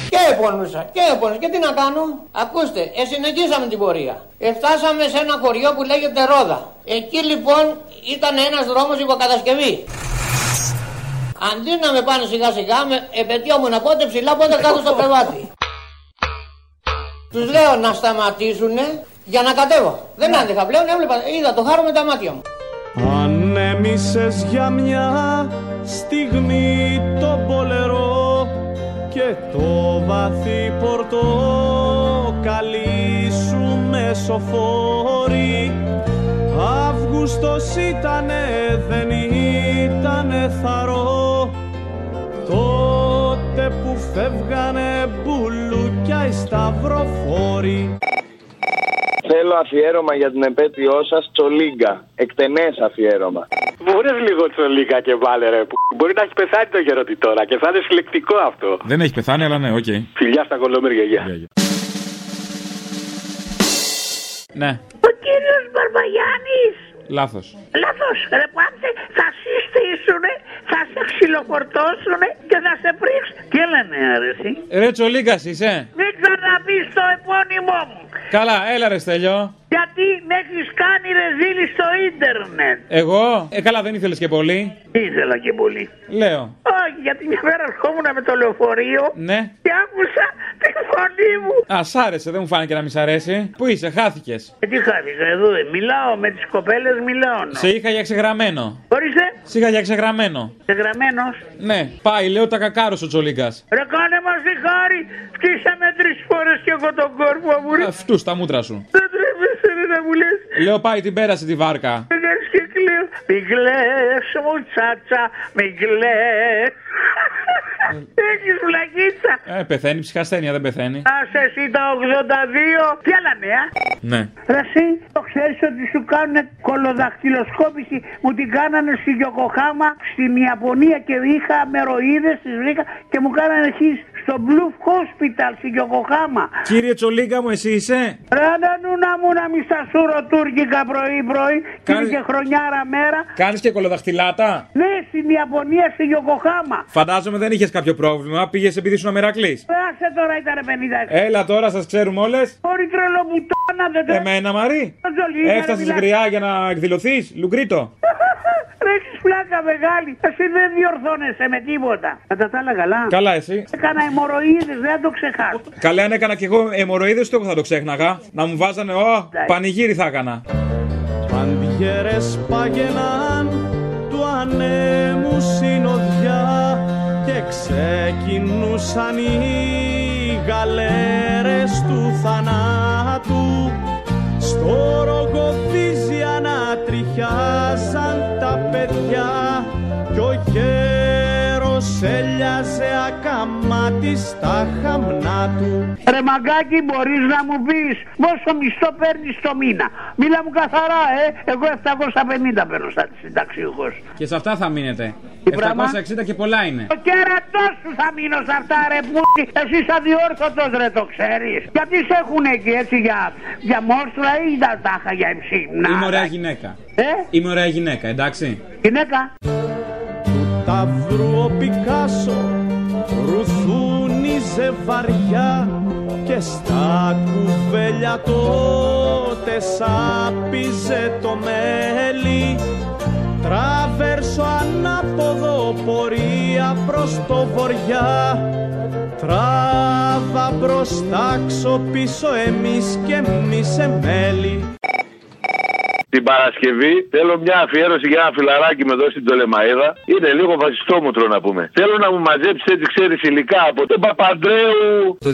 Και επώνουσα, και επώνουσα. Και τι να κάνω; Ακούστε, ε, συνεχίσαμε την πορεία. Εφτάσαμε σε ένα χωριό που λέγεται Ρόδα. Εκεί λοιπόν ήταν ένας δρόμος υποκατασκευή. Αντί να με πάνε σιγά σιγά, με επαιτειόμουν πότε ψηλά, πότε κάτω στο κρεβάτι. Τους λέω να σταματήσουνε για να κατέβω. Δεν άντεχα πλέον, έβλεπα, είδα το χάρο με τα μάτια μου. Ανέμισες για μια στιγμή το πολερό και το βαθύ πορτοκαλί σου μεσοφόρη Αύγουστος ήτανε, δεν ήτανε θαρρώ. Τότε που φεύγανε μπουλούκια οι σταυροφόροι Θέλω αφιέρωμα για την επέτειό σας Τσολίγκα. Εκτενές αφιέρωμα. Μπορείς λίγο Τσολίγκα και βάλε ρε. Που μπορεί να έχει πεθάνει το γερότι τώρα και θα είναι συλλεκτικό αυτό. Δεν έχει πεθάνει, αλλά ναι, οκ. Φιλιά στα κωλομέρια, γεια. Ναι, Ο κύριος Μπαρμπαγιάννης. λάθος. Λάθος. Ρε πάτε, θα συστήσουνε, θα σε ξυλοφορτώσουνε και αρέσει; Ρε Τσολίγκα είσαι. Μην ξαναπείς το επώνυμό μου. Καλά, έλα ρε Στέλιο. Γιατί με έχεις κάνει ρεζίλη στο ίντερνετ. Εγώ; Ε, καλά, δεν ήθελες και πολύ. Ήθελα και πολύ. Λέω. Όχι, γιατί μια μέρα ερχόμουν με το λεωφορείο Ναι. και άκουσα τη φωνή μου. Α, σ' άρεσε, δεν μου φάνηκε να μη σ' αρέσει. Πού είσαι, χάθηκες; Ε, τι χάθηκα εδώ, ε, μιλάω με τις κοπέλες, μιλάω. Σε είχα για ξεγραμμένο. Ορίστε, Σε είχα για ξεγραμμένο. εγγραμμένος. Ναι, πάει, λέω τα κακάρο ο Τσολίγκα. Ρε κάνε μας τη χάρη, φτύσαμε τρεις φορές και εγώ τον κόρπο μου. ρε. Αυτούς τα μούτρα σου. Δεν τρέπεσαι ρε να μου λες. Λέω πάει την πέρασε τη βάρκα. Δεν κάνεις και κλαίω. Μην κλαις μου τσάτσα, μην κλαις. Έχεις βλακίτσα. Ε, πεθαίνει, ψυχασθένεια δεν πεθαίνει. Άσε εσύ τα 82. Τι άλλα νέα; Ναι. Ρε εσύ, το ξέρεις ότι σου κάνουν κολοδαχτυλοσκόπηση. Μου την κάνανε στη Γιοκοχάμα, στην Ιαπωνία και είχα μεροίδες, τις βρήκα και μου κάνανε εκεί στο Blue Hospital στη Γιοκοχάμα. Κύριε Τσολίγκα μου, εσύ είσαι; Ρε να νουνα μου να μη στα σούρο τουρκικά πρωί πρωί και είναι Κάνεις- και χρονιάρα μέρα. Κάνεις και κολοδαχτυλάτα; Ναι, στην Ιαπωνία, στη Γιοκοχάμα. Φαντάζομαι δεν είχες κάποιο πρόβλημα. Πήγες επειδή ήσουν μερακλής. Άσε τώρα ήταν 50. Έλα τώρα, σας ξέρουμε όλες. Ωρι τρελομουτάνα δεν το... Εμένα, Μαρή. Το Τζολίγκα, ρε, Έφτασες μιλάς. γριά για να εκδηλωθείς. Λουγκρίτο. Ρε έχεις πλάκα μεγάλη. Εσύ δεν διορθώνεσαι με τίποτα. Κατά τα άλλα καλά. Καλά, εσύ. Έκανα αιμορροίδες, δεν θα το ξεχάσω. Καλά, αν έκανα κι εγώ αιμορροίδε, το θα το ξέχναγα; Να μου βάζανε, Ω, πανηγύρι θα έκανα. Παντιέρες πάγαιναν του ανέμου συνοδιά και ξεκινούσαν οι γαλέρες του θανάτου στο ρογοδίζι ανατριχιάζαν τα παιδιά κι ο γέρος έλιαζε ακαμάτι στα χαμνά του Ρε μαγκάκι μπορείς να μου πεις πόσο μισθό παίρνεις το μήνα Μίλα μου καθαρά ε Εγώ 750 παίρνω σαν συνταξιούχος Και σε αυτά θα μείνετε. Τι πράγμα; 760 και πολλά είναι. Το κέρατό σου θα μείνω σε αυτά ρε πούτι Εσύ είσαι αδιόρθωτος ρε το ξέρεις Γιατί σε έχουν εκεί έτσι για, για μόρστρα ή τα τάχα για εμψήμνα Είμαι ωραία γυναίκα. Ε; Είμαι ωραία γυναίκα, εντάξει. Γυναίκα; Ταυρού ο Πικάσο ρουθούνιζε βαριά και στα κουβέλια τότε σάπιζε το μέλι. Τραβέρσο ανάποδο πορεία προς το βοριά. Τράβα μπροστά πίσω εμείς και εμείς εμέλη Την Παρασκευή θέλω μια αφιέρωση για ένα φιλαράκι με εδώ στην Τολεμαίδα. Είναι λίγο βασιστόμουτρο να πούμε. Θέλω να μου μαζέψεις έτσι ξέρεις υλικά από τον Παπαντρέου. Το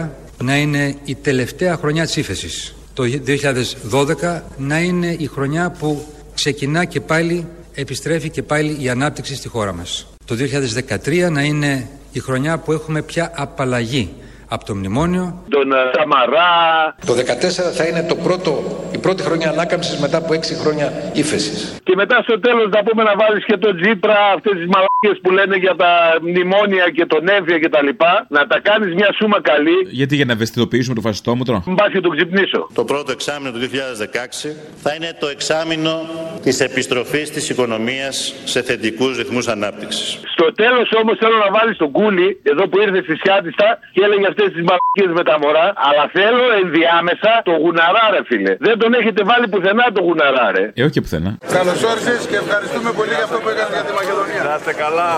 2011 να είναι η τελευταία χρονιά της ύφεσης. Το 2012 να είναι η χρονιά που ξεκινά και πάλι, επιστρέφει και πάλι η ανάπτυξη στη χώρα μας. Το 2013 να είναι η χρονιά που έχουμε πια απαλλαγή από το μνημόνιο. Τον ε, Σαμαρά. Το 2014 θα είναι το πρώτο, η πρώτη χρονιά ανάκαμψης μετά από έξι χρόνια ύφεσης. Και μετά στο τέλος να πούμε να βάλεις και τον Τζίπρα, αυτές τις μαλακίες που λένε για τα μνημόνια και τον Εύβοια και τα λοιπά. Να τα κάνεις μια σούμα καλή. Γιατί για να ευαισθητοποιήσουμε το φασιστόμουτρο. Μην πας και τον ξυπνήσω. Το πρώτο εξάμεινο του 2016 θα είναι το εξάμεινο της επιστροφής της οικονομίας σε θετικούς ρυθμούς ανάπτυξης. Στο τέλος όμως θέλω να βάλεις τον Κούλι, εδώ που ήρθε στη Σιάτιστα και έλεγε αυτέ τι μαλακίες με τα μωρά. Αλλά θέλω ενδιάμεσα το γουναρά, ρε φίλε. Δεν τον έχετε βάλει πουθενά το γουναρά, ρε. Ε, όχι και πουθενά. Καλώς όρισες και ευχαριστούμε πολύ για αυτό που έκανες για τη Μακεδονία. Να είστε καλά.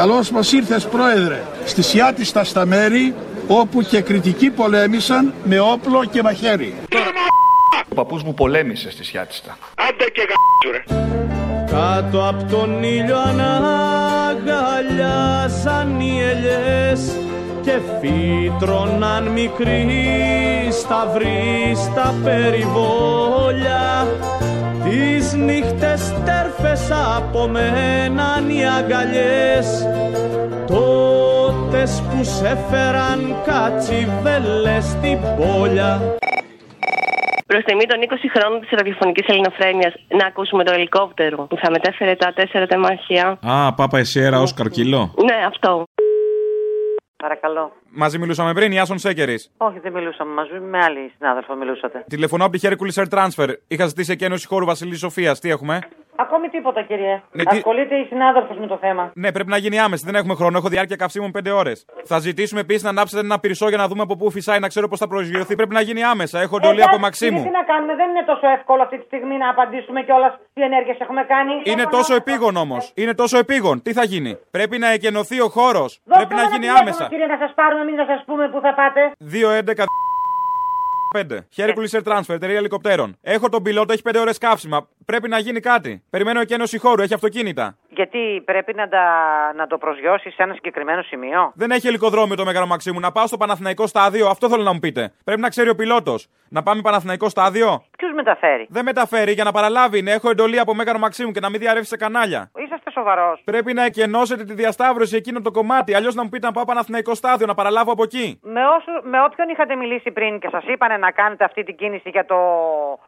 Καλώς μας ήρθες, Πρόεδρε, στη Σιάτιστα στα μέρη όπου και κριτικοί πολέμησαν με όπλο και μαχαίρι. Ο παππούς μου πολέμησε στη Σιάτιστα. Άντε και γα***ρε. Κάτω από τον ήλιο αναγκαλιάζαν οι ελιές και φύτρωναν μικροί σταυροί στα περιβόλια Τις νύχτες τέρφες απομέναν οι αγκαλιές Τότες που σε φέραν κατσιβέλες στην πόλια Προς τιμή των 20 χρόνων της ραδιοφωνικής ελληνοφρένειας, να ακούσουμε το ελικόπτερο που θα μετέφερε τα τέσσερα τεμάχια. Α, Πάπα Εσέρα ω καρκυλό. Ναι, αυτό. Παρακαλώ. Μαζί μιλούσαμε πριν, Ιάσον Σέκερης. Όχι, δεν μιλούσαμε μαζί, με άλλη συνάδελφο μιλούσατε. Τηλεφωνώ από τη Hercules Air Transfer. Είχα ζητήσει εκένωση χώρου Βασιλής Σοφίας. Τι έχουμε; Ακόμη τίποτα, κύριε. Ναι, τι- Ασχολείται η συνάδελφος με το θέμα. Ναι, πρέπει να γίνει άμεση. Δεν έχουμε χρόνο. Έχω διάρκεια καυσίμων 5 ώρες. Θα ζητήσουμε επίσης να ανάψετε ένα πυρσό για να δούμε από πού φυσάει, να ξέρω πώς θα προσγειωθεί. Πρέπει να γίνει άμεσα. Έχω εντολή από Εντάξει, Μαξίμου. κύριε, Τι να κάνουμε, δεν είναι τόσο εύκολο αυτή τη στιγμή να απαντήσουμε κιόλας τι ενέργειες έχουμε κάνει. Είναι τόσο επίγον όμως. Είναι τόσο επίγον. Τι θα γίνει; Πρέπει να εκενωθεί ο χώρος. Δώστε Πρέπει να μας γίνει τηλέφωνο, άμεσα. Κύριε, να σας πάρουμε, μην να σα πούμε πού θα πάτε. 2-11. 5. Hercules Air Transfer, εταιρεία ελικοπτέρων. Έχω τον πιλότο, έχει 5 ώρες καύσιμα. Πρέπει να γίνει κάτι. Περιμένω εκένωση χώρου, έχει αυτοκίνητα. Γιατί πρέπει να, τα, να το προσγειώσεις σε ένα συγκεκριμένο σημείο; Δεν έχει ελικοδρόμιο το Μέγαρο Μαξίμου. Να πάω στο Παναθηναϊκό στάδιο, αυτό θέλω να μου πείτε. Πρέπει να ξέρει ο πιλότος. Να πάμε Παναθηναϊκό στάδιο; Ποιος μεταφέρει; Δεν μεταφέρει για να παραλάβει. Ναι, έχω εντολή από Μέγαρο Μαξίμου και να μην διαρρεύσει σε κανάλια. Είσαστε σοβαρός. Πρέπει να εκενώσετε τη διασταύρωση εκείνο το κομμάτι. Αλλιώς να μου πείτε να πάω Παναθηναϊκό στάδιο, να παραλάβω από εκεί. Με, όσου, με όποιον είχατε μιλήσει πριν και σας είπανε να κάνετε αυτή την κίνηση για το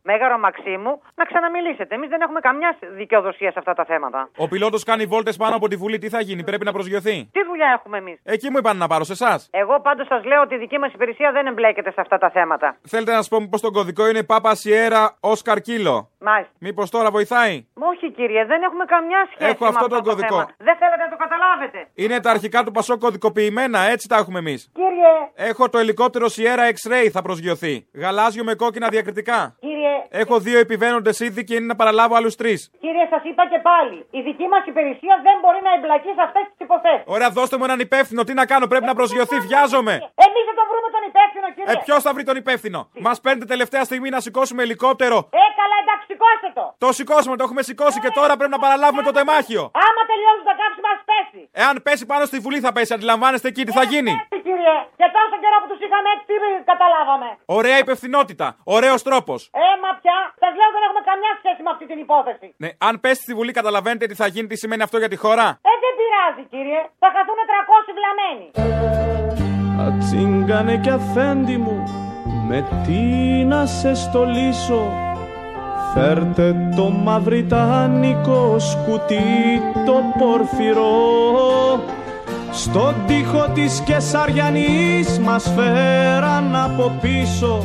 Μέγαρο Μαξίμου, να ξαναμιλήσετε. Εμείς δεν έχουμε καμιά δικαιοδοσία σε αυτά τα θέματα. Ο πιλότος κάνει βόλτες πάνω από τη Βουλή. Τι θα γίνει, πρέπει να προσγειωθεί; Τι δουλειά έχουμε εμείς; Εκεί μου είπαν να πάρω, σε εσάς. Εγώ πάντως σας λέω ότι η δική μας υπηρεσία δεν εμπλέκεται σε αυτά τα θέματα. Θέλετε να σας πω πω τον κωδικό είναι Πάπα Σιέρα Όσκαρ Κίλο. Μάλιστα. Μήπως τώρα βοηθάει; Όχι κύριε, δεν έχουμε καμιά σχέση Έχω με αυτό τον το κωδικό. θέμα. Δεν θέλετε να το καταλάβετε. Είναι τα αρχικά του Πασό κωδικοποιημένα, έτσι τα έχουμε εμείς. Κύριε, Έχω το ελικόπτερο Sierra X-Ray θα προσγειωθεί. Γαλάζιο με κόκκινα διακριτικά. κύριε, Έχω δύο επιβαίνοντες ήδη και είναι να παραλάβω άλλους τρεις. κύριε, σας είπα και πάλι. Η δική μας υπηρεσία δεν μπορεί να εμπλακεί σε αυτές τις υποθέσεις. Ωραία, δώστε μου έναν υπεύθυνο. Τι να κάνω, πρέπει να προσγειωθεί. Βιάζομαι. Εμείς δεν τον βρούμε τον υπεύθυνο, κύριε. Ε, ποιος θα βρει τον υπεύθυνο; Μας παίρνετε τελευταία στιγμή να σηκώσουμε ελικόπτερο. Ε, καλά, εντάξει, σηκώστε το. Το σηκώσουμε, το έχουμε σηκώσει και τώρα πρέπει να παραλάβουμε το τεμάχιο. Άμα τελειώσει το κάψιμο, α πέσει. Εάν πέσει πάνω στη βουλή θα πέσει, αντιλαμβάνεστε εκεί τι θα γίνει. Έτσι, κύριε. Και τόσο καιρό που τους είχαμε έτσι, τι καταλάβαμε. Ωραία υπευθυνότητα. Ωραίος τρόπος. Ε, μα πια, σας λέω δεν έχουμε καμιά σχέση με αυτή την υπόθεση. Ναι, αν πέσει στη βουλή, καταλαβαίνετε τι θα γίνει, τι σημαίνει αυτό για τη χώρα; Ε, δεν πειράζει, κύριε. Θα χαθούν 300 βλαμμένοι. Ατσίγκανε κι αφέντη μου με τι να σε στολίσω; Φέρτε το μαυριτάνικο σκουτί το πορφυρό στον τοίχο της Κεσαριανής μας φέραν από πίσω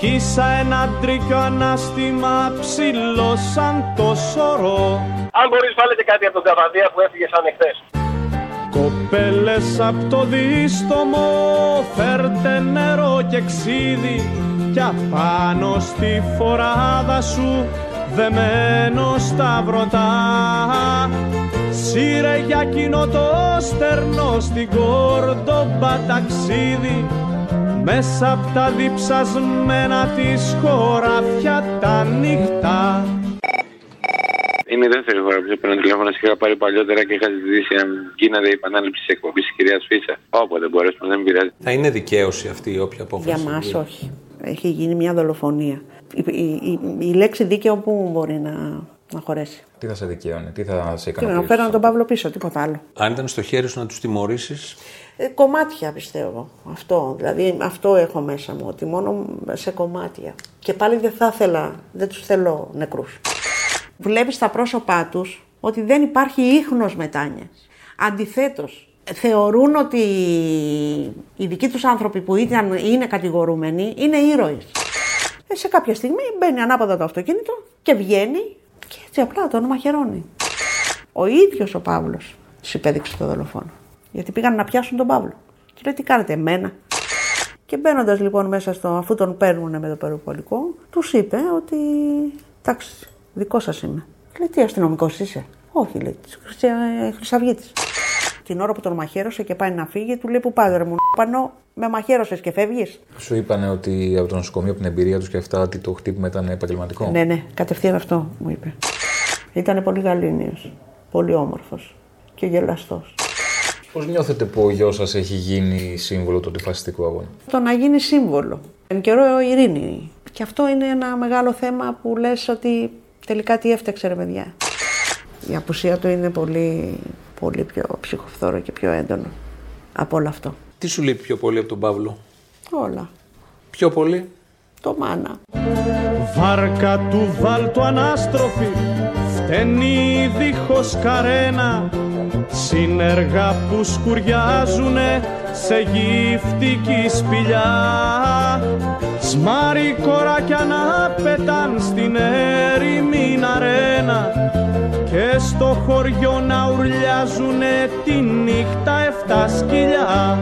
Κύσα ένα τρίκιο ανάστημα ψηλός σαν το σωρό Αν μπορείς, βάλε και κάτι από τον Καβαδία που έφυγε σαν εχθές. Κοπέλες απ' το δίστομο φέρτε νερό και ξύδι κι απάνω στη φοράδα σου δεμένο στα βρωτά Σύρε για κοινό το στερνό στην κόρντομπα ταξίδι μέσα απ' τα διψασμένα της χωράφια τα νύχτα Είναι η δεύτερη φορά που σε παίρνω τηλέφωνο. Σε είχα πάρει παλιότερα και είχα ζητήσει αν γίνεται η επανάληψη της εκπομπής της κυρίας Φίσα. Όποτε μπορέσουμε, δεν πειράζει. Θα είναι δικαίωση αυτή η όποια απόφαση. Για μας όχι. Έχει γίνει μια δολοφονία. Η, η- η- η λέξη δίκαιο που μπορεί να, να χωρέσει; Τι θα σε δικαίωνε, τι θα σε Τι να ικανοποιήσει; φέρω τον Παύλο πίσω, τίποτα άλλο. Αν ήταν στο χέρι σου να τους τιμωρήσεις, Ε, κομμάτια πιστεύω. Αυτό. Δηλαδή αυτό έχω μέσα μου. Ότι μόνο σε κομμάτια. Και πάλι δεν θα ήθελα, δεν τους θέλω νεκρούς. Βλέπεις στα πρόσωπά τους ότι δεν υπάρχει ίχνος μετάνοιας. Αντιθέτως, θεωρούν ότι οι δικοί τους άνθρωποι που ήταν, είναι κατηγορούμενοι είναι ήρωες. Ε, σε κάποια στιγμή μπαίνει ανάποδα το αυτοκίνητο και βγαίνει και έτσι απλά τον μαχαιρώνει. Ο ίδιος ο Παύλος τους υπέδειξε το δολοφόνο. Γιατί πήγαν να πιάσουν τον Παύλο. Και λέει τι κάνετε εμένα. Και μπαίνοντας λοιπόν μέσα στο, αφού τον παίρνουν με το περιπολικό, τους είπε ότι εντάξει, δικός σας είμαι. Λέει τι αστυνομικός είσαι; Όχι, λέει, της Χρυσαυγήτης. Την ώρα που τον μαχαίρωσε και πάει να φύγει, του λέει που πάει ρε μου πάνω, με μαχαίρωσες και φεύγεις. Σου είπανε ότι από το νοσοκομείο, από την εμπειρία τους και αυτά, ότι το χτύπημα ήταν επαγγελματικό; Ναι, ναι, κατευθείαν αυτό μου είπε. Ήταν πολύ γαλήνιος, πολύ όμορφος και γελαστός. Πώς νιώθετε που ο γιος σας έχει γίνει σύμβολο του αντιφασιστικού αγώνα; Το να γίνει σύμβολο. Εν καιρό ειρήνη. Και αυτό είναι ένα μεγάλο θέμα που λες ότι τελικά τι έφταξε ρε παιδιά. Η απουσία του είναι πολύ, πολύ πιο ψυχοφθόρο και πιο έντονο από όλο αυτό. τι σου λείπει πιο πολύ από τον Παύλο; Όλα. Πιο πολύ; Το μάνα. Βάρκα του βάλτου ανάστροφη φταίνει δίχως καρένα. Συνεργά που σκουριάζουνε σε γυφτική σπηλιά. Σμάρι κοράκια να πετάν στην έρημη αρένα. Και στο χωριό να ουρλιάζουνε τη νύχτα εφτά σκυλιά